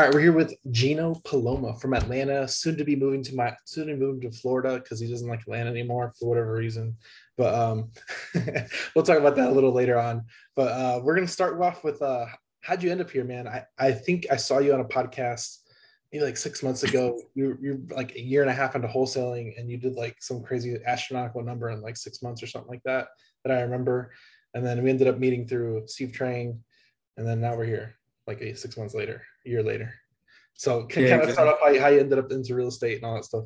All right, we're here with Gino Palomba from Atlanta, soon to be moving to my soon to move to Florida because he doesn't like Atlanta anymore for whatever reason. But um, we'll talk about that a little later on. But uh, we're gonna start off with uh, how'd you end up here, man? I I think I saw you on a podcast maybe like six months ago. You you're like a year and a half into wholesaling, and you did like some crazy astronomical number in like six months or something like that that I remember. And then we ended up meeting through Steve Trang, and then now we're here like eight, six months later, a year later. So can yeah, kind of start off how, how you ended up into real estate and all that stuff.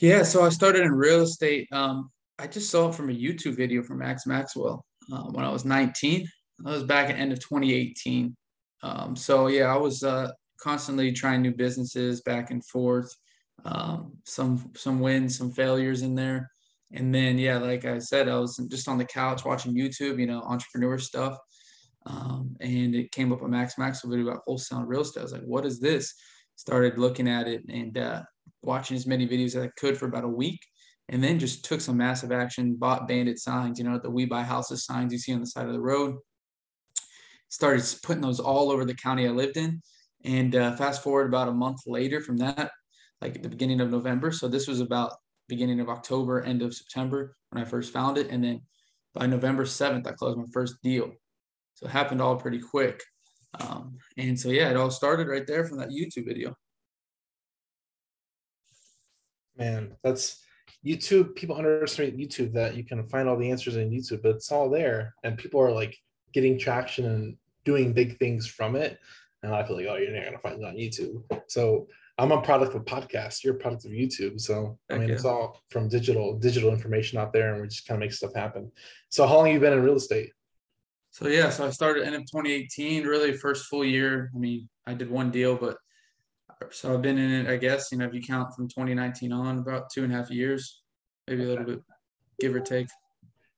Yeah, so I started in real estate. Um, I just saw it from a YouTube video from Max Maxwell uh, when I was 19. That was back at end of 2018. Um, so yeah, I was uh, constantly trying new businesses back and forth. Um, some some wins, some failures in there, and then yeah, like I said, I was just on the couch watching YouTube, you know, entrepreneur stuff. Um, and it came up a Max Maxwell video about wholesale real estate. I was like, what is this? Started looking at it and uh, watching as many videos as I could for about a week. And then just took some massive action, bought bandit signs, you know, the We Buy Houses signs you see on the side of the road. Started putting those all over the county I lived in. And uh, fast forward about a month later from that, like at the beginning of November. So this was about beginning of October, end of September when I first found it. And then by November 7th, I closed my first deal. So it happened all pretty quick. Um, and so, yeah, it all started right there from that YouTube video. Man, that's YouTube. People underestimate YouTube that you can find all the answers in YouTube, but it's all there. And people are like getting traction and doing big things from it. And I feel like, oh, you're not going to find it on YouTube. So I'm a product of podcast. You're a product of YouTube. So I mean, it's all from digital digital information out there, and we just kind of make stuff happen. So how long have you been in real estate? So yeah, so I started end of 2018, really first full year. I mean, I did one deal, but so I've been in it, I guess, you know, if you count from 2019 on, about two and a half years, maybe a little bit, give or take,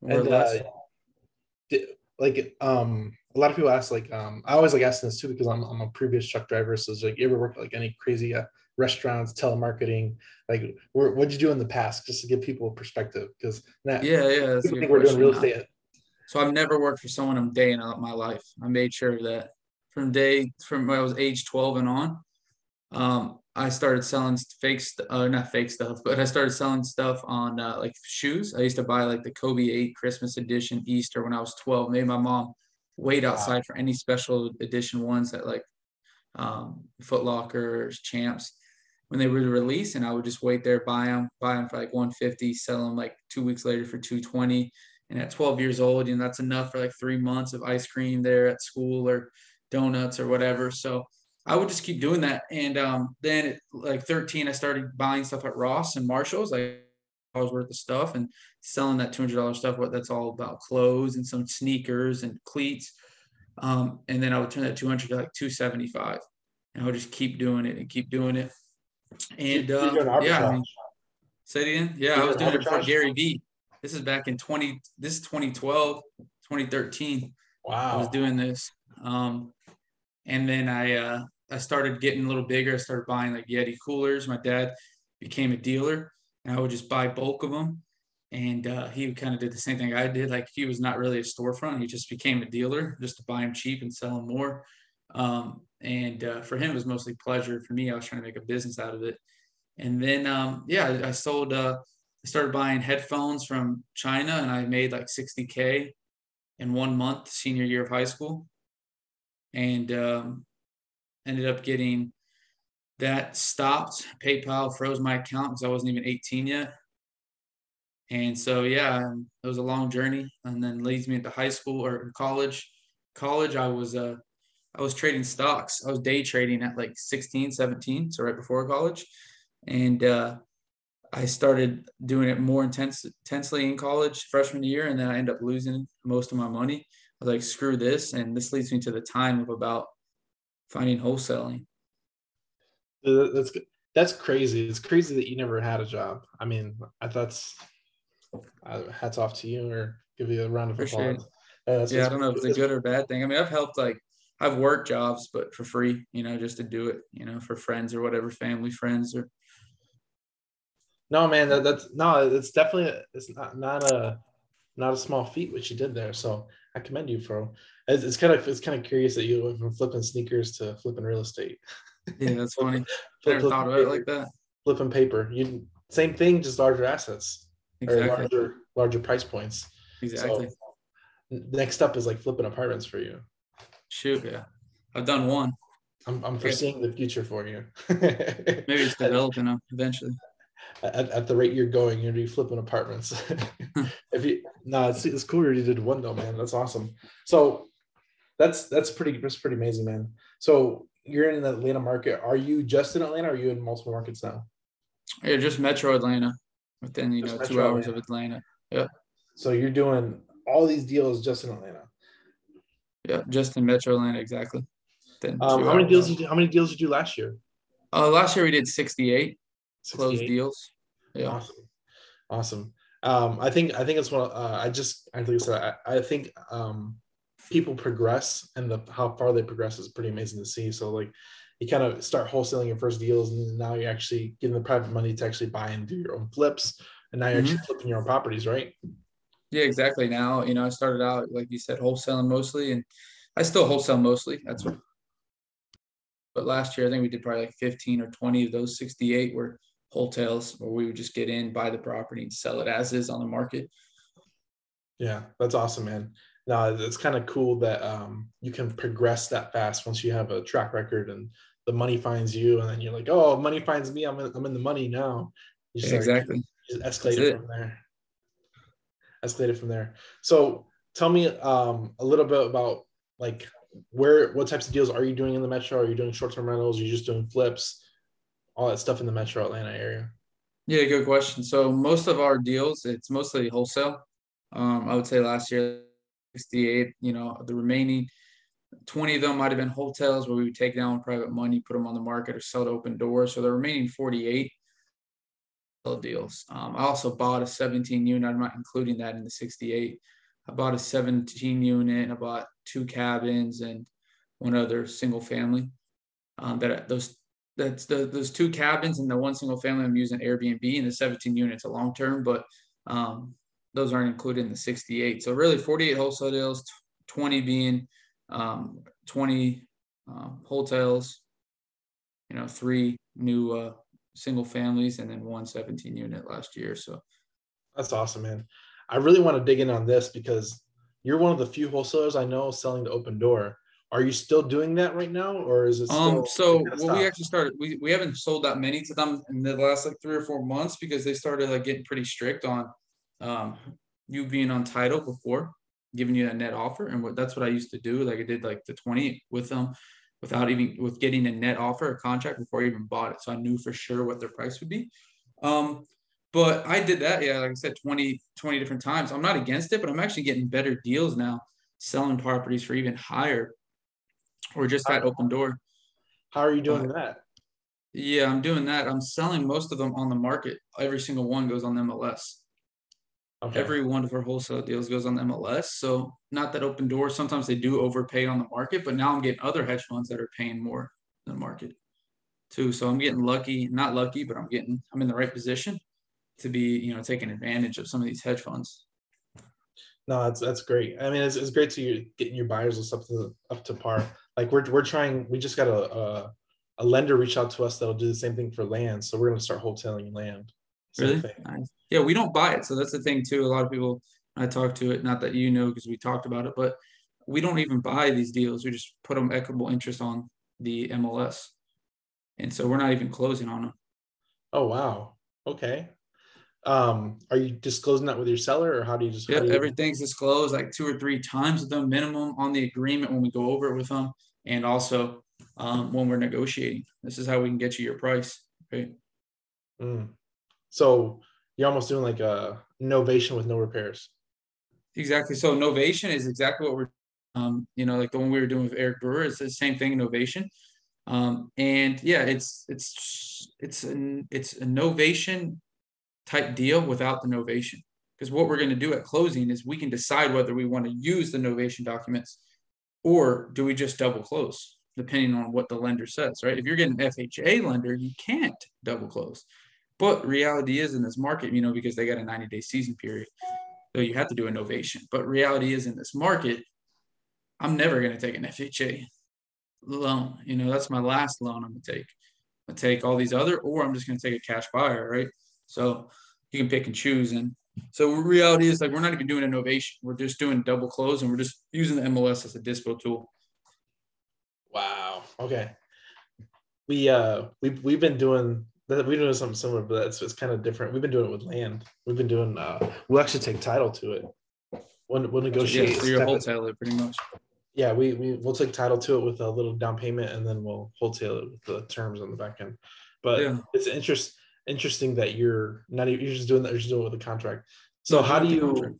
more and, or less. Uh, like, um, a lot of people ask, like, um, I always like asking this too because I'm, I'm a previous truck driver. So it's like, you ever work like any crazy uh, restaurants, telemarketing? Like, what'd you do in the past, just to give people a perspective? Because yeah, yeah, I think we're doing real estate so I've never worked for someone a day in my life. I made sure that from day from when I was age 12 and on. Um, I started selling fake, st- uh, not fake stuff, but I started selling stuff on uh, like shoes. I used to buy like the Kobe 8 Christmas edition Easter when I was 12. Made my mom wait outside for any special edition ones that like um, Foot Locker, Champs when they were released, and I would just wait there, buy them, buy them for like 150, sell them like two weeks later for 220 and at 12 years old, you know, that's enough for like three months of ice cream there at school or donuts or whatever. So I would just keep doing that. And um, then at like 13, I started buying stuff at Ross and Marshalls, like I was worth of stuff and selling that $200 stuff. What that's all about clothes and some sneakers and cleats. Um, and then I would turn that 200 to like 275 and I would just keep doing it and keep doing it. And uh, yeah, I mean, say it again. Yeah, I was doing it for Gary Vee. This is back in 20, this is 2012, 2013. Wow. I was doing this. Um, and then I, uh, I started getting a little bigger. I started buying like Yeti coolers. My dad became a dealer and I would just buy bulk of them. And uh, he kind of did the same thing I did. Like he was not really a storefront. He just became a dealer just to buy them cheap and sell them more. Um, and uh, for him, it was mostly pleasure. For me, I was trying to make a business out of it. And then, um, yeah, I, I sold uh, started buying headphones from China and I made like 60K in one month, senior year of high school. And um, ended up getting that stopped. PayPal froze my account because I wasn't even 18 yet. And so, yeah, um, it was a long journey, and then leads me into high school or college. College, I was uh, I was trading stocks. I was day trading at like 16, 17, so right before college, and uh, I started doing it more intense, intensely in college freshman year, and then I ended up losing most of my money. I was like, screw this, and this leads me to the time of about finding wholesaling. That's that's crazy. It's crazy that you never had a job. I mean, that's uh, hats off to you, or give you a round of applause. Uh, yeah, I don't know if it's a good or bad thing. I mean, I've helped like I've worked jobs, but for free, you know, just to do it, you know, for friends or whatever, family, friends, or. No, man, that, that's no, it's definitely it's not not a not a small feat what you did there. So I commend you for. It's, it's kind of it's kind of curious that you went from flipping sneakers to flipping real estate. Yeah, that's funny. Flip, Never thought about it like that. Flipping paper, you same thing, just larger assets exactly. or larger larger price points. Exactly. So, next up is like flipping apartments for you. Shoot, yeah, I've done one. I'm, I'm foreseeing the future for you. Maybe it's developing them eventually. At, at the rate you're going, you're gonna be flipping apartments. if you no, it's, it's cool you did one though, man. That's awesome. So that's that's pretty that's pretty amazing, man. So you're in the Atlanta market. Are you just in Atlanta? or Are you in multiple markets now? Yeah, just Metro Atlanta. Within you just know Metro two hours Atlanta. of Atlanta. Yeah. So you're doing all these deals just in Atlanta. Yeah, just in Metro Atlanta, exactly. Um, how many deals? Did you, how many deals did you do last year? Uh, last year we did 68, 68. closed deals. Yeah. Awesome. Awesome. Um, I think I think it's one. Uh, I just I think so. I, said I think um, people progress and the how far they progress is pretty amazing to see. So like you kind of start wholesaling your first deals and now you're actually getting the private money to actually buy and do your own flips and now you're mm-hmm. actually flipping your own properties, right? Yeah, exactly. Now, you know, I started out like you said, wholesaling mostly and I still wholesale mostly. That's what but last year I think we did probably like 15 or 20 of those 68 were wholesales where we would just get in, buy the property and sell it as is on the market. Yeah, that's awesome, man no, it's kind of cool that um, you can progress that fast once you have a track record and the money finds you, and then you're like, oh, money finds me. I'm in, I'm in the money now. You just exactly. Just escalate it from there. Escalate it from there. So tell me um, a little bit about like where what types of deals are you doing in the metro? Are you doing short term rentals? Are you just doing flips? All that stuff in the metro Atlanta area. Yeah, good question. So most of our deals, it's mostly wholesale. Um, I would say last year 68. You know, the remaining 20 of them might have been wholetails where we would take down private money, put them on the market, or sell to open doors. So the remaining 48 deals. Um, I also bought a 17 unit. I'm not including that in the 68. I bought a 17 unit. I bought two cabins and one other single family. Um, that those that's the those two cabins and the one single family I'm using Airbnb and the 17 units a long term, but um, those aren't included in the 68. So really 48 wholesale deals, 20 being um, 20 um, wholetails, you know, three new uh, single families, and then one 17 unit last year. So that's awesome, man. I really want to dig in on this because you're one of the few wholesalers I know selling to Opendoor. Are you still doing that right now, or is it? um. So well, we actually started. We we haven't sold that many to them in the last like three or four months because they started like getting pretty strict on um, you being on title before giving you that net offer and what that's what i used to do like i did like the 20 with them without even with getting a net offer a contract before i even bought it so i knew for sure what their price would be um but i did that yeah like i said 20 20 different times i'm not against it but i'm actually getting better deals now selling properties for even higher or just that Opendoor how are you doing uh, that yeah i'm doing that i'm selling most of them on the market every single one goes on the mls Okay. Every one of our wholesale deals goes on the MLS. So not that Opendoor. Sometimes they do overpay on the market, but now I'm getting other hedge funds that are paying more than the market too. So I'm getting lucky, not lucky, but I'm getting I'm in the right position to be, you know, taking advantage of some of these hedge funds. No, that's that's great. I mean, it's, it's great to getting your buyers and stuff to up to par. Like we're we're trying. We just got a, a a lender reach out to us that'll do the same thing for land. So we're going to start wholesaling land. Really? Nice. Yeah, we don't buy it. So that's the thing too. A lot of people I talk to it, not that you know because we talked about it, but we don't even buy these deals. We just put them equitable interest on the MLS. And so we're not even closing on them. Oh wow. Okay. Um, are you disclosing that with your seller or how do you just you... everything's disclosed like two or three times with them minimum on the agreement when we go over it with them and also um, when we're negotiating. This is how we can get you your price. Right. Mm. So you're almost doing like a novation with no repairs. Exactly. So novation is exactly what we're, um, you know, like the one we were doing with Eric Brewer. It's the same thing, novation. Um, and yeah, it's it's it's an it's a novation type deal without the novation. Because what we're going to do at closing is we can decide whether we want to use the novation documents or do we just double close, depending on what the lender says, right? If you're getting an FHA lender, you can't double close. But reality is in this market, you know, because they got a 90 day season period, so you have to do a novation. But reality is in this market, I'm never going to take an FHA loan. You know, that's my last loan I'm going to take. I take all these other, or I'm just going to take a cash buyer, right? So you can pick and choose. And so reality is like we're not even doing innovation. We're just doing double close, and we're just using the MLS as a dispo tool. Wow. Okay. We uh we we've been doing we've been doing something similar, but it's, it's kind of different. We've been doing it with land. We've been doing uh we'll actually take title to it. We'll, we'll negotiate. Yeah, so you're wholesaler pretty much. Yeah, we, we we'll take title to it with a little down payment and then we'll wholesale it with the terms on the back end. But yeah. it's interest interesting that you're not even you're just doing that, you're just doing it with a contract. So how do you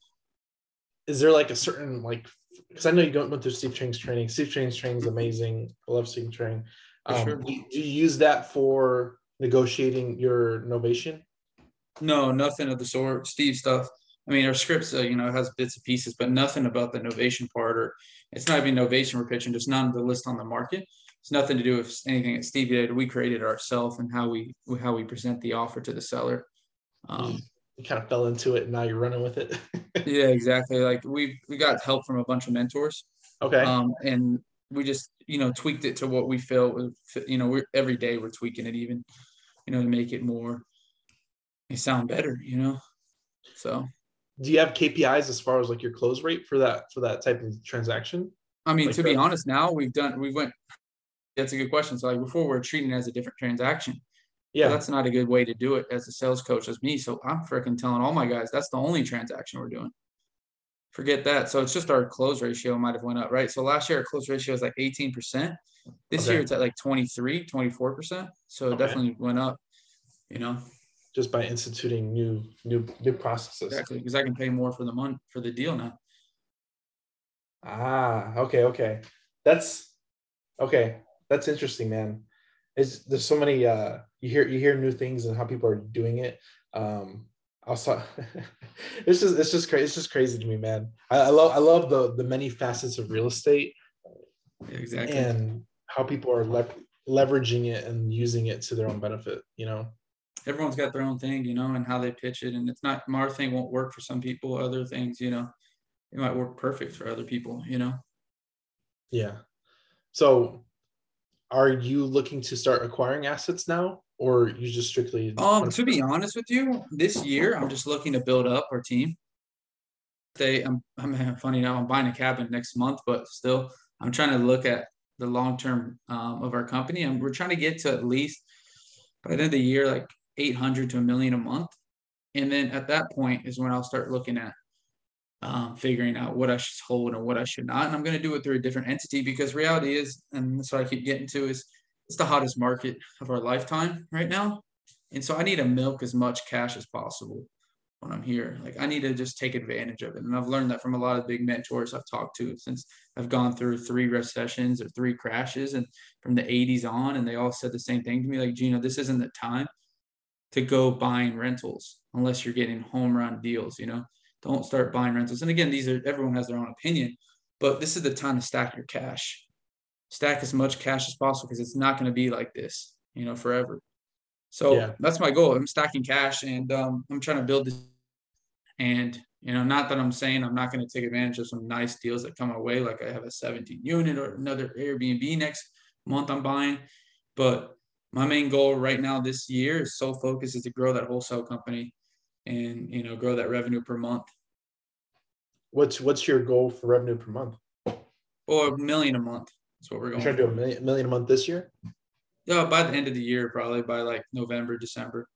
is there like a certain like because I know you don't went through Steve Trang's training. Steve Trang's training is mm-hmm. amazing. I love Steve Chang. Um, sure. do, you, do you use that for negotiating your novation? No, nothing of the sort. Steve stuff. I mean, our scripts, uh, you know, has bits and pieces, but nothing about the novation part, or it's not even novation we're pitching, just none of the list on the market. It's nothing to do with anything that Steve did. We created ourselves and how we how we present the offer to the seller. Um, you kind of fell into it, and now you're running with it. yeah, exactly. Like we we got help from a bunch of mentors. Okay. Um, and we just you know tweaked it to what we felt. You know, we're every day we're tweaking it even, you know, to make it more, it sound better. You know, so. Do you have KPIs as far as like your close rate for that for that type of transaction? I mean, like to be honest, now we've done we went. That's a good question. So like before, we we're treating it as a different transaction. Yeah, but that's not a good way to do it as a sales coach as me. So I'm freaking telling all my guys that's the only transaction we're doing forget that. So it's just our close ratio might have went up, right? So last year our close ratio was like 18%. This okay. year it's at like 23, 24%. So it okay. definitely went up, you know. Just by instituting new new new processes. Exactly, because I can pay more for the month for the deal now. Ah, okay, okay. That's okay. That's interesting, man. Is there's so many uh you hear you hear new things and how people are doing it. Um also it's just it's just crazy it's just crazy to me man. I, I, love i love the the many facets of real estate. Exactly. And how people are le- leveraging it and using it to their own benefit you know? Everyone's got their own thing you know and how they pitch it. And it's not our thing won't work for some people. Other things you know it might work perfect for other people you know? Yeah. So are you looking to start acquiring assets now or you just strictly um to be honest with you this year i'm just looking to build up our team. They i'm i'm funny now i'm buying a cabin next month but still i'm trying to look at the long term um, of our company. And we're trying to get to at least by the end of the year like 800 to a million a month. And then at that point is when i'll start looking at um, figuring out what I should hold and what I should not. And I'm going to do it through a different entity because reality is, and that's what I keep getting to, is it's the hottest market of our lifetime right now. And so I need to milk as much cash as possible when I'm here. Like I need to just take advantage of it. And I've learned that from a lot of big mentors I've talked to since I've gone through three recessions or three crashes and from the 80s on. And they all said the same thing to me like, Gino, this isn't the time to go buying rentals unless you're getting home run deals, you know? Don't start buying rentals. And again, these are everyone has their own opinion, but this is the time to stack your cash. Stack as much cash as possible because it's not going to be like this, you know, forever. So yeah. that's my goal. I'm stacking cash and um, I'm trying to build this. And you know, not that I'm saying I'm not going to take advantage of some nice deals that come our way, like I have a 17 unit or another Airbnb next month I'm buying, but my main goal right now this year is sole focus is to grow that wholesale company and you know grow that revenue per month. What's what's your goal for revenue per month? Or a million a month. That's what we're You're going. trying to do a million, million a month this year. Yeah, by the end of the year, probably by like November, December.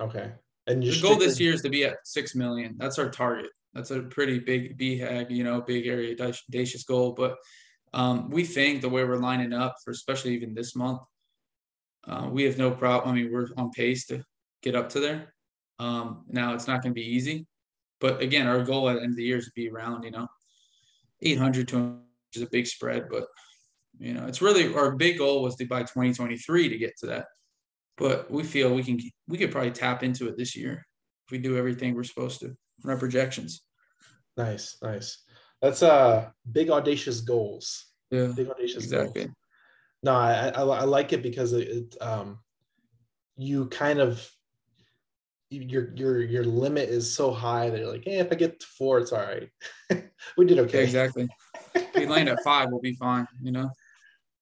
Okay. And The goal this year is to be at six million. That's our target. That's a pretty big BHAG, you know, big hairy audacious goal. But um, we think the way we're lining up for especially even this month, uh, we have no problem. I mean, we're on pace to get up to there. Um, now it's not going to be easy, but again, our goal at the end of the year is to be around, you know, 800 to is a big spread, but you know, it's really our big goal was to by 2023 to get to that. But we feel we can we could probably tap into it this year if we do everything we're supposed to in our projections. Nice, nice. That's uh big audacious goals. Yeah, Big audacious exactly. goals. No, I, I I like it because it, it um you kind of your your your limit is so high that you're like, hey, if I get to four, it's all right. we did Yeah, okay. exactly. We land at five, we'll be fine. You know.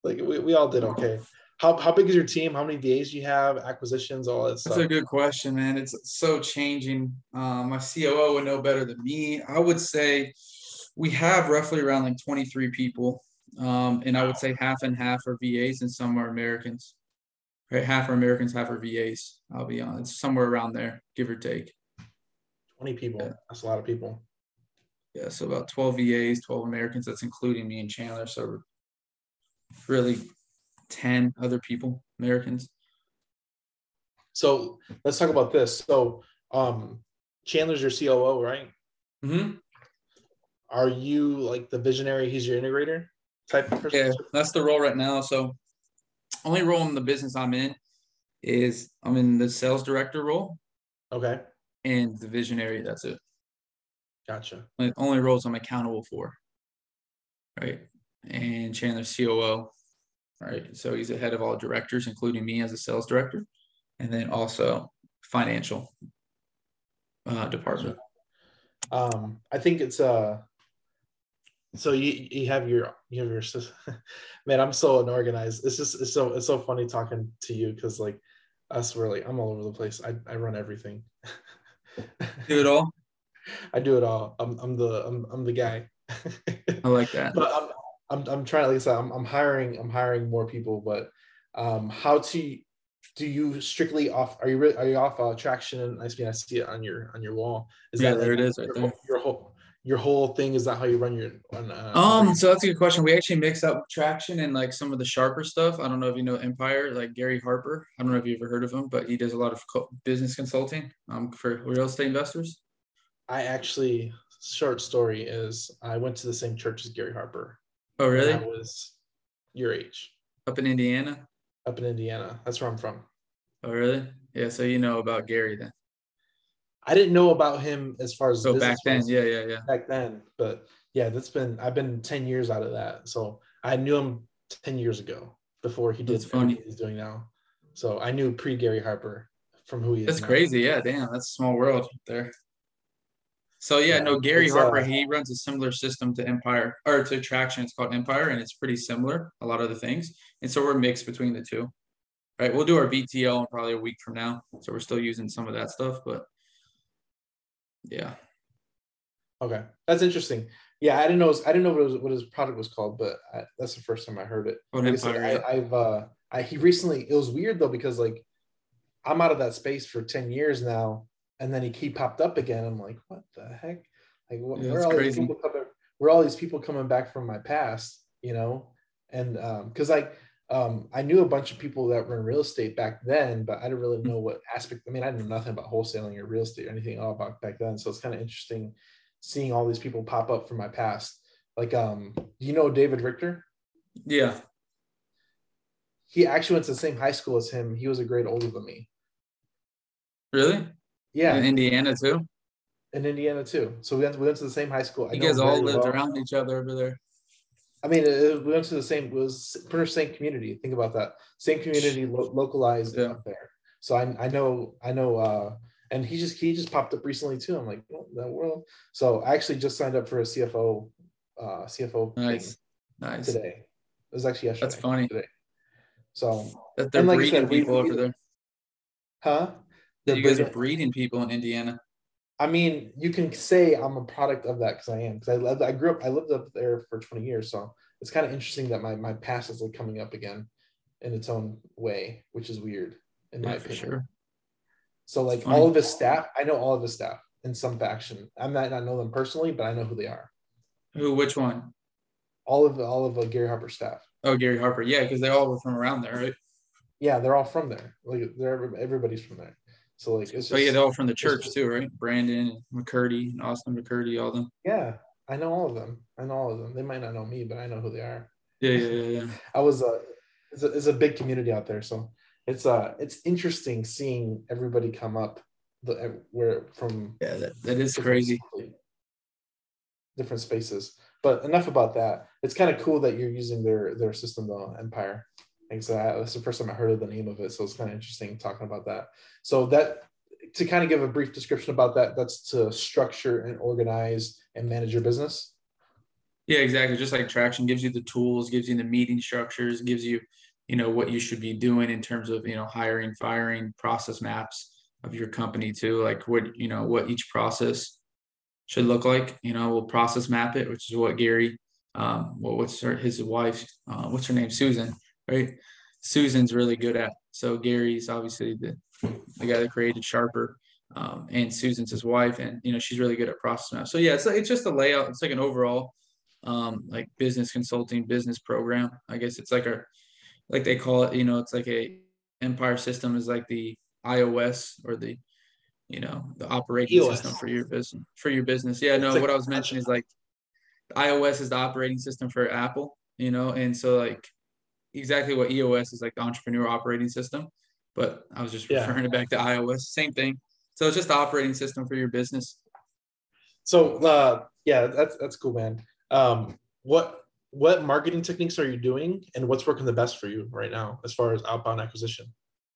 Like we, we all did okay. How how big is your team? How many VAs do you have? Acquisitions, all that stuff. That's a good question, man. It's so changing. Um, my COO would know better than me. I would say we have roughly around like 23 people. Um, and I would say half and half are VAs and some are Americans. Right? Half are Americans, half are VAs. I'll be honest. Somewhere around there, give or take. 20 people. Yeah. That's a lot of people. Yeah, so about 12 VAs, 12 Americans. That's including me and Chandler. So really 10 other people, Americans. So let's talk about this. So um Chandler's your COO, right? Mm-hmm. Are you like the visionary? He's your integrator type of person. Yeah, that's the role right now. So only role in the business I'm in is I'm in the sales director role Okay, and the visionary. That's it. gotcha. Like, only roles I'm accountable for. Right. And Chandler's COO. Right. So he's the head of all directors, including me as a sales director, and then also financial uh, department. Um, I think it's uh so you you have your you have your man, I'm so unorganized. It's just it's so it's so funny talking to you because like us really I'm all over the place. I, I run everything. Do it all. I do it all. I'm I'm the I'm I'm the guy. I like that. but I'm I'm I'm trying like I said, I'm I'm hiring I'm hiring more people, but um how to do you strictly off are you re- are you off uh, traction and I see I see it on your on your wall. Is Yeah, that there like it is right your, there. your whole your whole thing is that how you run your on, uh, Um, so that's a good question. We actually mix up traction and like some of the sharper stuff. I don't know if you know Empire, like Gary Harper. I don't know if you've ever heard of him, but he does a lot of co- business consulting um for real estate investors. I actually short story is I went to the same church as Gary Harper. Oh, really? I was your age Up in Indiana? up in Indiana. That's where I'm from. Oh, really? Yeah. So you know about Gary then. I didn't know about him as far as So back then, was. yeah, yeah, yeah. back then. But yeah, that's been I've been 10 years out of that. So I knew him 10 years ago before he did That's funny. he's doing now. So I knew pre Gary Harper from who he is. That's now. crazy. Yeah, damn, that's a small world there. So yeah, Yeah, no, Gary Harper, uh, he runs a similar system to Empire or to Traction. It's called Empire, and it's pretty similar. A lot of the things, and so we're mixed between the two. Right, we'll do our VTL in probably a week from now, so we're still using some of that stuff, but yeah, Okay, that's interesting. Yeah, I didn't know. I didn't know what, it was, what his product was called, but I, that's the first time I heard it. Like I. I, i've uh, I, he recently. It was weird though because like I'm out of that space for ten years now, and then he, he popped up again. I'm like, what the heck? Like, what, Yeah, where all these people coming? Where are all these people coming back from my past? You know, and um, because like um, I knew a bunch of people that were in real estate back then, but I didn't really know what aspect. I mean, I knew nothing about wholesaling or real estate or anything all about back then. So it's kind of interesting seeing all these people pop up from my past. Like, um, do you know David Richter? yeah, He actually went to the same high school as him. He was a grade older than me. really? Yeah, In Indiana too. in Indiana too. So we went, we went to the same high school. You guys all lived well. around each other over there. I mean, it, we went to the same. It was pretty much same community. Think about that. Same community, lo- localized Yeah. up there. So I, I know, I know. uh And he just he just popped up recently too. I'm like, what in that world. So I actually just signed up for a CFO, uh CFO Nice, nice. today. It was actually yesterday. That's funny. Today. So, That they're like breeding said, people we- over there. huh? That you guys are breeding people in Indiana. I mean, you can say I'm a product of that because I am. Because I lived, I grew up, I lived up there for 20 years, so it's kind of interesting that my my past is like coming up again in its own way, which is weird in my Yeah, for opinion. sure. So like all of his staff, I know all of his staff in some faction. I might not know them personally, but I know who they are. Who? Which one? All of all of uh, Gary Harper's staff. Oh, Gary Harper. Yeah, because they all were from around there, right? Yeah, they're all from there. Like they're everybody's from there. So like it's just yeah, they're all from the church just- too, right? Brandon, McCurdy, Austin McCurdy, all them. yeah, I know all of them. I know all of them. They might not know me, but I know who they are. Yeah, yeah, yeah, yeah. I was uh it's a, it's a big community out there, so it's uh it's interesting seeing everybody come up the where from Yeah, that, that is crazy. different spaces. But enough about that. It's kind of cool that you're using their their system though, Empire. I, that's the first time I heard of the name of it, so it's kind of interesting talking about that. So that to kind of give a brief description about that, that's to structure and organize and manage your business. Yeah, exactly. Just like traction gives you the tools, gives you the meeting structures, gives you, you know, what you should be doing in terms of, you know, hiring, firing, process maps of your company too. Like what, you know, what each process should look like. You know, we'll process map it, which is what Gary, um, what what's her his wife, uh, what's her name, Susan, right? Susan's really good at. So Gary's obviously the the guy that created Sharper. Um, and Susan's his wife, and you know she's really good at process maps. So yeah, it's like, it's just a layout. It's like an overall um, like business consulting business program. I guess it's like a like they call it, you know, it's like a Empire system is like the iOS or the you know the operating EOS. system for your business for your business. Yeah, no, like- what I was mentioning is like iOS is the operating system for Apple, you know, and so like exactly what EOS is like the entrepreneur operating system. But I was just Yeah. referring it back to iOS, same thing. So it's just the operating system for your business. So uh yeah, that's that's cool, man. Um what what marketing techniques are you doing and what's working the best for you right now as far as outbound acquisition?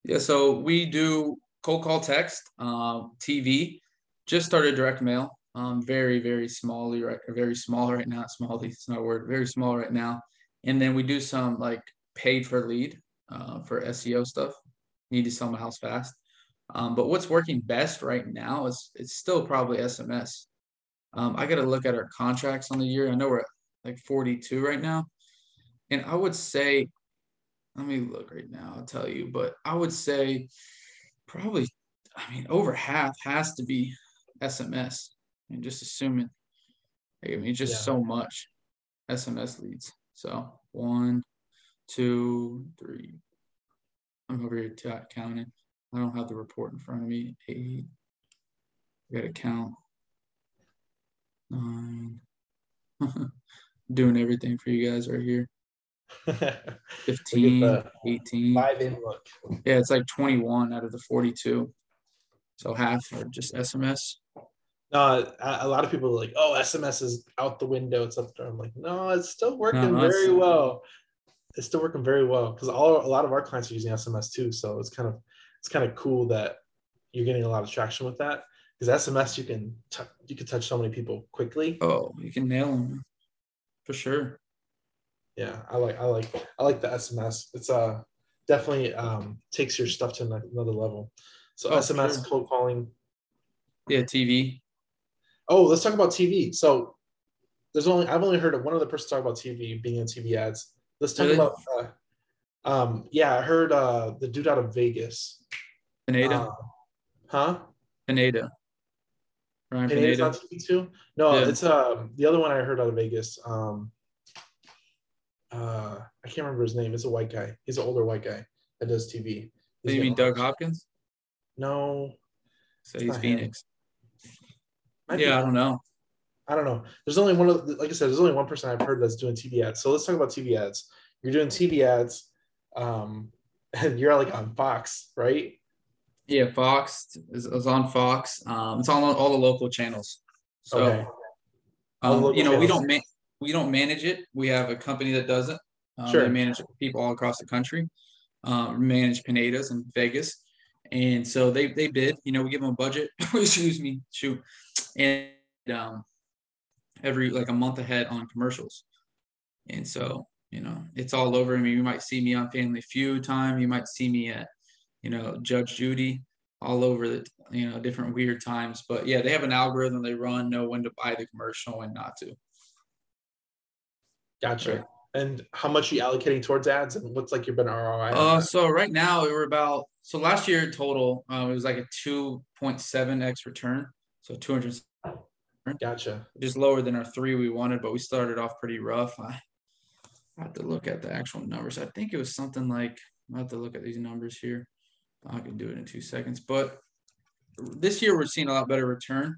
Yeah, so we do cold call text, um, TV. Just started direct mail. Um, very very smallly right, very small right now. Smallly, it's not a word. Very small right now. And then we do some like paid for lead uh, for SEO stuff. Need to sell my house fast. Um, but what's working best right now is it's still probably SMS. Um, I got to look at our contracts on the year. I know we're at like 42 right now, and I would say let me look right now i'll tell you but i would say probably i mean over half has to be sms I mean, just assuming i mean just Yeah. so much sms leads so one two three i'm over here t- counting i don't have the report in front of me eight I gotta count nine doing everything for you guys right here Look 15 18 live in look. Yeah, it's like 21 out of the 42. So half are just SMS. No, a, a lot of people are like, oh, SMS is out the window. It's up there. I'm like, no, it's still working No, very well. It's still working very well because all a lot of our clients are using SMS too. So it's kind of it's kind of cool that you're getting a lot of traction with that because SMS you can t- you can touch so many people quickly. Oh, you can nail them for sure. Yeah, I like I like I like the SMS. It's uh definitely um takes your stuff to another level. So Oh, SMS sure. cold calling. Yeah, TV. Oh, let's talk about TV. So there's only I've only heard of one other person talk about TV being in TV ads. Let's talk Really? about uh, um yeah, I heard uh the dude out of Vegas. Pineda. Uh, huh? Pineda. Ryan Pineda's Pineda. on TV too? No, Yeah. it's um the other one I heard out of Vegas. Um uh I can't remember his name. It's a white guy. He's an older white guy that does TV. Do He's you mean getting- Doug Hopkins? No. So he's. Phoenix. Yeah, I don't know. I don't know. There's only one of like I said, there's only one person I've heard that's doing TV ads. So let's talk about TV ads. You're doing TV ads, um, and you're like on Fox, right? Yeah, Fox is, is on Fox. Um, it's on all the local channels. So, Okay. Um, local you know, we don't ma- we don't manage it. We have a company that does it. Um, Sure. They manage people all across the country. Um, manage Pinedas in Vegas, and so they they bid. You know, we give them a budget. excuse me, shoot, and um, every like a month ahead on commercials, and so you know it's all over. I mean, you might see me on Family Feud time. You might see me at you know Judge Judy all over the you know different weird times. But yeah, they have an algorithm they run, know when to buy the commercial and not to. Gotcha. Right. And how much are you allocating towards ads, and what's like your better ROI? Uh, so right now we were about so last year total uh, it was like a two point seven x return, so two hundred. Gotcha. Just lower than our three we wanted, but we started off pretty rough. I, I have to look at the actual numbers. I think it was something like I have to look at these numbers here. I can do it in two seconds, but this year we're seeing a lot better return.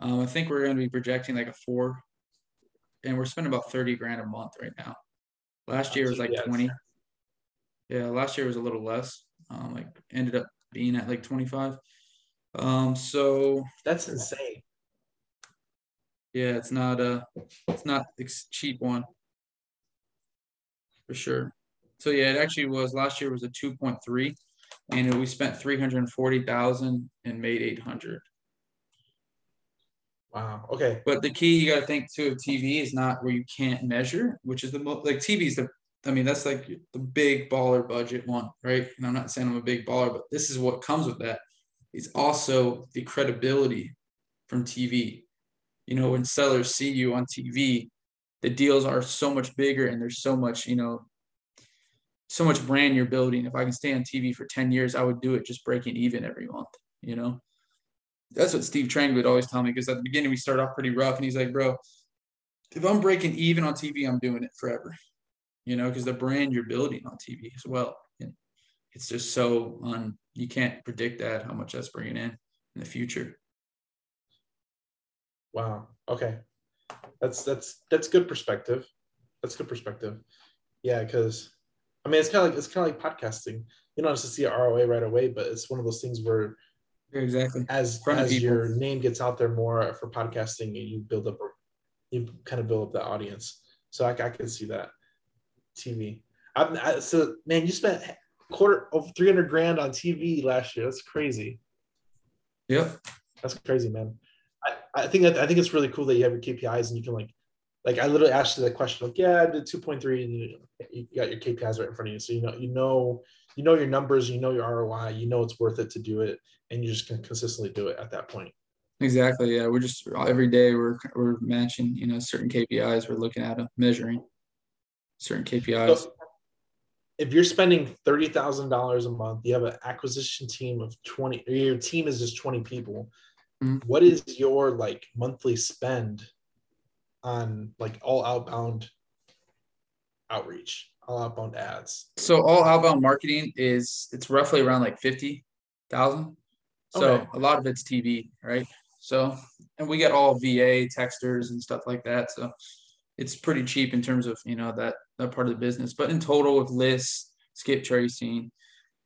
Um, I think we're going to be projecting like a four, and we're spending about thirty grand a month right now. Last year was like twenty. Yeah, last year was a little less. Um, like ended up being at like twenty five. Um, so That's insane. Yeah, it's not a, it's not a cheap one. For sure. So yeah, it actually was last year was a two point three, and we spent three hundred and forty thousand and made eight hundred. Wow. Okay. But the key you got to think too of TV is not where you can't measure, which is the most like TV is the. I mean, that's like the big baller budget one, right? And I'm not saying I'm a big baller, but this is what comes with that. It's also the credibility from TV. You know, when sellers see you on TV, the deals are so much bigger and there's so much, you know, so much brand you're building. If I can stay on TV for 10 years, I would do it just breaking even every month, you know? That's what Steve Trang would always tell me because at the beginning we start off pretty rough and he's like, bro, if I'm breaking even on TV, I'm doing it forever, you know, because the brand you're building on TV as well. And it's just so un, you can't predict that, how much that's bringing in in the future. Wow. Okay. That's that's that's good perspective. That's good perspective. Yeah, because I mean it's kind of like it's kind of like podcasting. You don't have to see a ROA right away, but it's one of those things where exactly. as as your name gets out there more for podcasting, you build up you kind of build up the audience. So I, I can see that. TV. I'm, I, so man, you spent quarter of three hundred grand on TV last year. That's crazy. Yep. That's crazy, man. I, think that I think it's really cool that you have your KPIs and you can like, like I literally asked you that question. Like, yeah, I did two point three, and you, you got your KPIs right in front of you, so you know you know you know your numbers, you know your ROI, you know it's worth it to do it, and you just can consistently do it at that point. Exactly. Yeah. We're just every day we're we're matching, you know, certain KPIs. We're looking at them, measuring certain KPIs. So if you're spending thirty thousand dollars a month, you have an acquisition team of twenty. Or your team is just twenty people. Mhm. What is your like monthly spend on like all outbound outreach, all outbound ads? So all outbound marketing is it's roughly around like fifty thousand. So Okay. a lot of it's TV, right? So and we get all VA texters and stuff like that. So it's pretty cheap in terms of you know that that part of the business. But in total with lists, skip tracing,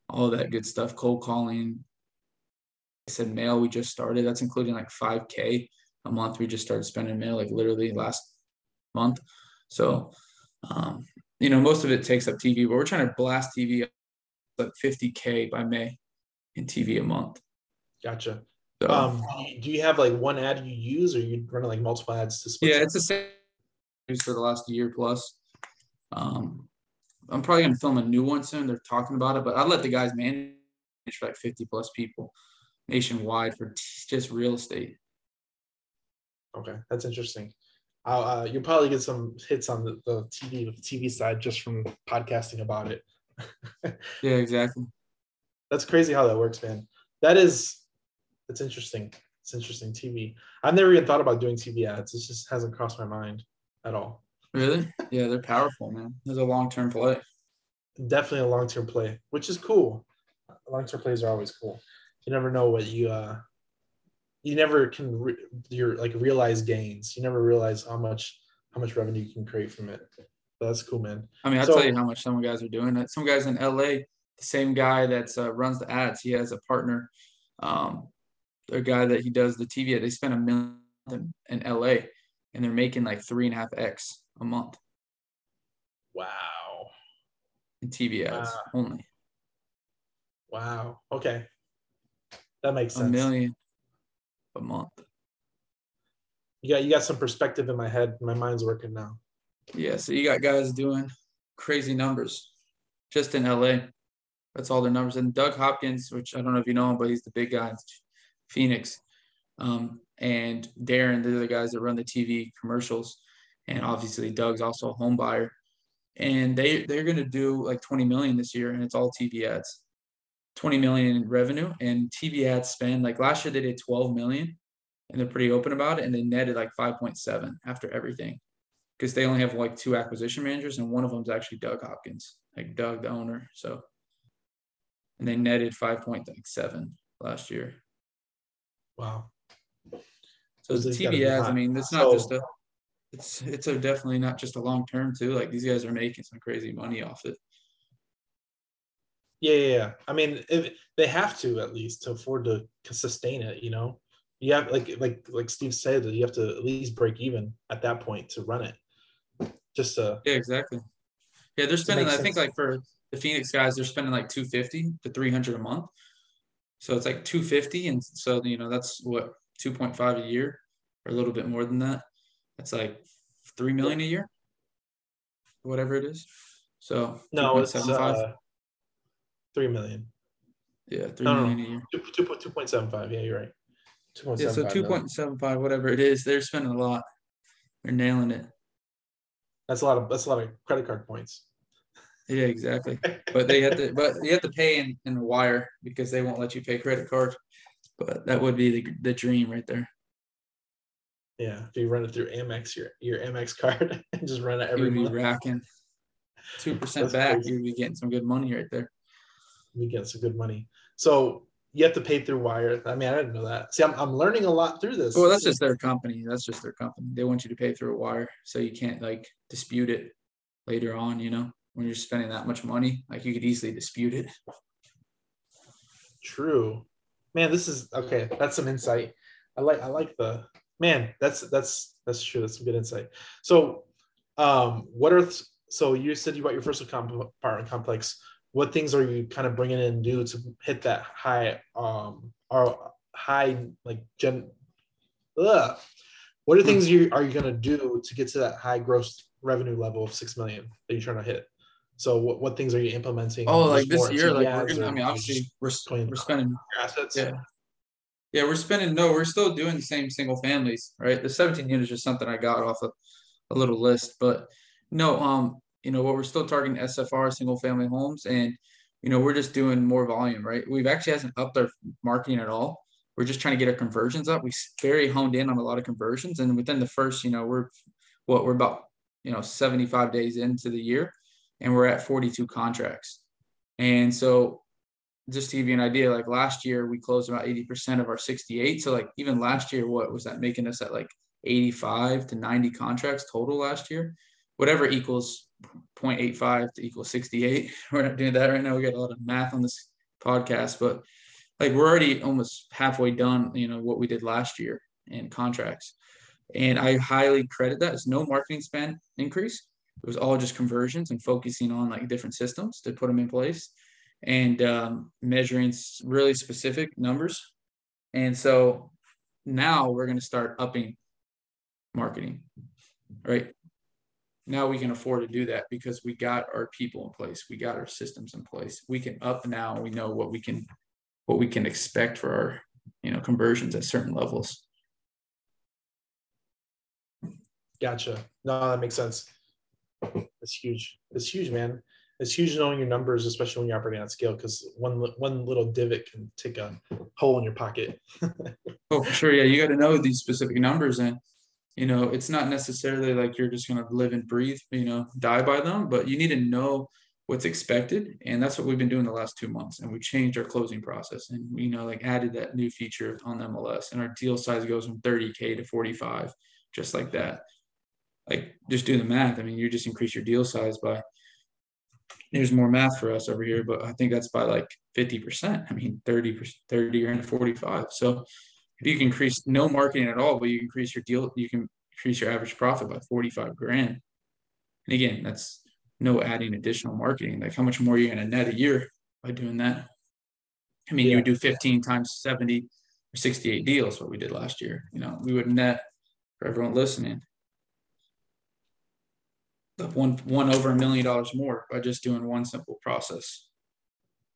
all that good stuff, cold calling. I said mail we just started. That's including like 5k a month. We just started spending mail like literally last month. So um, you know, most of it takes up TV, but we're trying to blast TV up like 50k by May in TV a month. Gotcha. So Um, do you have like one ad you use, or you running like multiple ads to switch? yeah, it's the same for the last year plus. Um, I'm probably gonna film a new one soon. They're talking about it, but I'd let the guys manage for like 50 plus people nationwide for just real estate. okay, that's interesting. I'll, uh, you'll probably get some hits on the, the TV the TV side just from podcasting about it. Yeah, exactly. That's crazy how that works, man. That is, it's interesting. It's interesting. TV. I've never even thought about doing TV ads. It just hasn't crossed my mind at all. Really? Yeah, they're powerful, man. There's a long term play. Definitely a long term play, which is cool. Long term plays are always cool. You never know what you uh, you never can re- your like realize gains. You never realize how much how much revenue you can create from it. That's cool, man. I mean, I'll So- tell you how much some guys are doing it. Some guys in LA, the same guy that uh, runs the ads, he has a partner, um, a guy that he does the TV. They spend a million in, in LA, and they're making like three and a half x a month Wow. in TV ads Wow. only. Wow. Okay. That makes sense. A million a month. You got you got some perspective in my head. My mind's working now. Yeah, so you got guys doing crazy numbers just in LA. That's all their numbers. And Doug Hopkins, which I don't know if you know him, but he's the big guy in Phoenix. Um, and Darren, they're the guys that run the TV commercials. And obviously, Doug's also a home buyer. and they they're going to do like 20 million this year, and it's all TV ads. 20 million in revenue and TV ads spend like last year they did 12 million and they're pretty open about it and they netted like 5.7 after everything because they only have like two acquisition managers and one of them is actually Doug Hopkins like Doug the owner so. And they netted 5.7 last year. Wow. So the TV ads I mean it's not so, just a it's it's a definitely not just a long term too like these guys are making some crazy money off it yeah, yeah, yeah. I mean, if, they have to at least to afford to sustain it. You know, you have like like like Steve said that you have to at least break even at that point to run it. Just to yeah, exactly. Yeah, they're spending. I think like for the Phoenix guys, they're spending like two fifty to three hundred a month. So it's like two fifty, and so you know that's what two point five a year, or a little bit more than that. That's like three million a year, whatever it is. So no, it's uh, Three million. Yeah, three no, million no. a year. Two, two, 2.75. Yeah, you're right. Yeah, so 2.75, whatever it is, they're spending a lot. They're nailing it. That's a lot of that's a lot of credit card points. Yeah, exactly. but they have to but you have to pay in, in the wire because they won't let you pay credit card. But that would be the, the dream right there. Yeah, if you run it through Amex, your your Amex card, and just run it every You'd month. be racking two percent back. Crazy. You'd be getting some good money right there we get some good money. So you have to pay through wire. I mean, I didn't know that. See, I'm, I'm learning a lot through this. Well, that's just their company. That's just their company. They want you to pay through a wire, so you can't like dispute it later on. You know, when you're spending that much money, like you could easily dispute it. True, man. This is okay. That's some insight. I like. I like the man. That's that's that's true. That's some good insight. So, um, what are so you said you bought your first apartment complex what things are you kind of bringing in do to hit that high um or high like gen ugh. what are things you are you going to do to get to that high gross revenue level of six million that you're trying to hit? So what, what things are you implementing? Oh like this year like we're gonna, i mean obviously we're, we're spending assets? Yeah. Yeah we're spending no we're still doing the same single families right? The 17 units is something i got off of a little list but no um you know what we're still targeting SFR single family homes and you know we're just doing more volume right? We've actually hasn't upped our marketing at all. We're just trying to get our conversions up. We very honed in on a lot of conversions and within the first you know we're what we're about you know 75 days into the year and we're at 42 contracts. And so just to give you an idea like last year we closed about 80% of our 68 so like even last year what was that making us at like 85 to 90 contracts total last year whatever equals 0.85 to equal 68. We're not doing that right now. We got a lot of math on this podcast, but like we're already almost halfway done, you know, what we did last year in contracts. And I highly credit that. It's no marketing spend increase. It was all just conversions and focusing on like different systems to put them in place and um, measuring really specific numbers. And so now we're going to start upping marketing, right? Now we can afford to do that because we got our people in place. We got our systems in place. We can up now. We know what we can what we can expect for our you know conversions at certain levels. Gotcha. No that makes sense. It's huge. It's huge man. It's huge knowing your numbers especially when you're operating at scale because one one little divot can take a hole in your pocket. Oh for sure. Yeah you got to know these specific numbers and you know it's not necessarily like you're just going to live and breathe you know die by them but you need to know what's expected and that's what we've been doing the last two months and we changed our closing process and you know like added that new feature on the mls and our deal size goes from 30k to 45 just like that. Like just do the math i mean you just increase your deal size by there's more math for us over here but i think that's by like 50% i mean 30 30 or into 45 so if you can increase no marketing at all, but you increase your deal, you can increase your average profit by 45 grand. And again, that's no adding additional marketing. Like how much more are you going to net a year by doing that? I mean, yeah. you would do 15 times 70 or 68 deals, what we did last year. You know, we would net for everyone listening. One one over a million dollars more by just doing one simple process.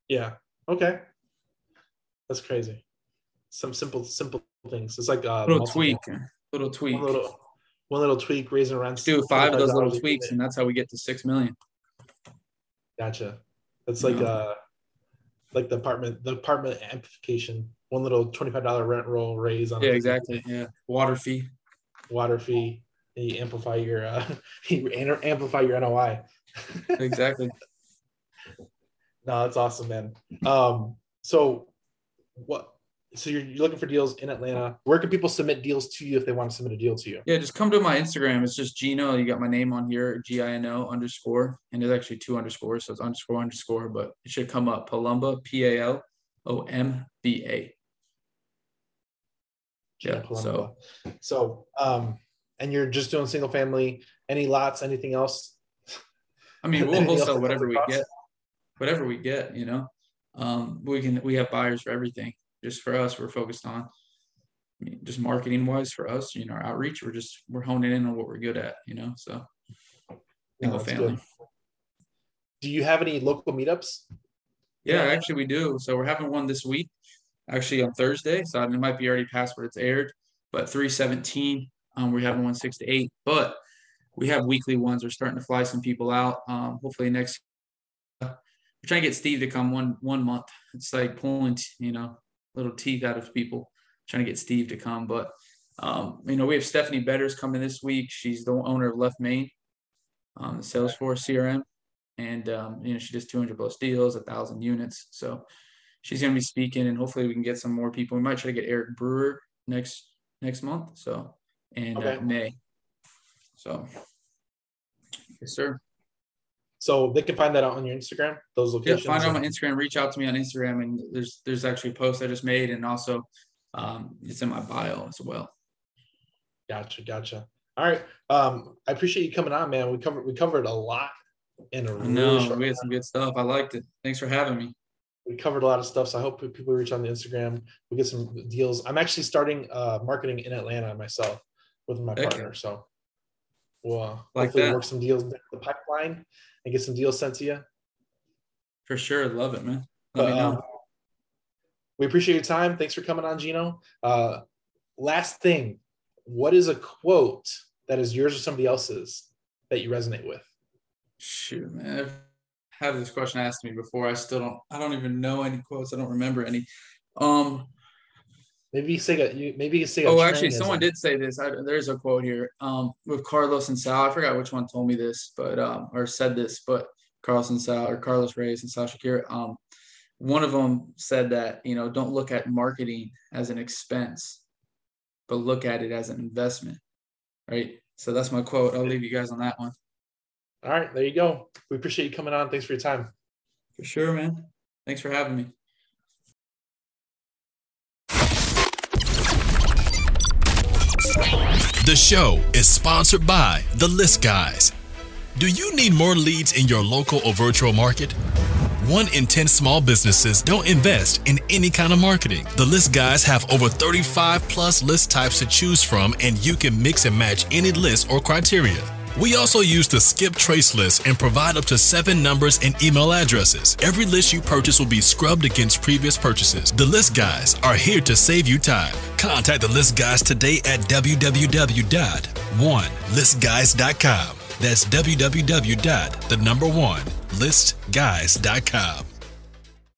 Yeah. Okay. That's crazy some simple simple things. It's like a little tweak, little tweak. One little, one little tweak, raising rents. do five of those little tweaks, and that's how we get to six million. Gotcha. That's like Yeah. uh like the apartment the apartment amplification. One little twenty five dollar rent roll raise on Yeah, exactly. Yeah, water fee. water fee. And you amplify your uh you amplify your NOI. Exactly. No, that's awesome, man. Um, so what so you're, you're looking for deals in Atlanta. Where can people submit deals to you if they want to submit a deal to you? Yeah, just come to my Instagram. It's just Gino. You got my name on here, G I N O underscore, and there's actually two underscores, so it's underscore underscore, but it should come up Palomba, P A L O M B A. Yeah, Palomba. so um and you're just doing single family, any lots, anything else? I mean, we'll wholesale whatever we get, whatever we get. You know, um, we can we have buyers for everything. Just for us, we're focused on. I mean, just marketing wise for us, you know, our outreach. We're just we're honing in on what we're good at. You know, so single that's family. good. Do you have any local meetups? Yeah, Yeah. actually we do. So we're having one this week, actually on Thursday. So it might be already past where it's aired, but 317, um, we're having one six to eight, but we have weekly ones. We're starting to fly some people out. Um, hopefully next, we're trying to get Steve to come one, one month. It's like pulling, you know, little teeth out of people, trying to get Steve to come. But, um, you know, we have Stephanie Betters coming this week. She's the owner of Left Main, um, the Salesforce CRM and um, you know she does 200 plus deals, a thousand units. So she's going to be speaking, and hopefully we can get some more people. We might try to get Eric Brewer next next month. So and Okay. uh, May. So yes, sir. So they can find that out on your Instagram, those locations. Yeah, find out on my Instagram. Reach out to me on Instagram, and there's there's actually a post I just made, and also um, it's in my bio as well. Gotcha, gotcha. All right. Um, I appreciate you coming on, man. We covered we covered a lot in a really short we had some good stuff. I liked it. Thanks for having me. we covered a lot of stuff. So I hope people reach on the Instagram. We get some deals. I'm actually starting uh, marketing in Atlanta myself with my Heck partner. So we'll Like hopefully that. work some deals in the pipeline and get some deals sent to you. For sure, love it, man. Let But, me know. um, we appreciate your time. Thanks for coming on, Gino. Uh, last thing, what is a quote that is yours or somebody else's that you resonate with? Shoot, man. I've had this question asked to me before. I still don't I don't even know any quotes. I don't remember any. Um Maybe you say a, you maybe you say. a oh actually someone did say this. I, there's a quote here. Um with Carlos and Sal. I forgot which one told me this, but um or said this, but Carlos and Sal or Carlos Reyes and Sal Shakir. Um one of them said that, you know, don't look at marketing as an expense, but look at it as an investment. Right. So that's my quote. I'll leave you guys on that one. All right, there you go. We appreciate you coming on. Thanks for your time. For sure, man. Thanks for having me. The show is sponsored by The List Guys. Do you need more leads in your local or virtual market? One in 10 small businesses don't invest in any kind of marketing. The List Guys have over 35 plus list types to choose from, and you can mix and match any list or criteria. We also use the skip trace list and provide up to seven numbers and email addresses. Every list you purchase will be scrubbed against previous purchases. The List Guys are here to save you time. Contact the List Guys today at www.onelistguys.com. That's www. the number one listguys.com.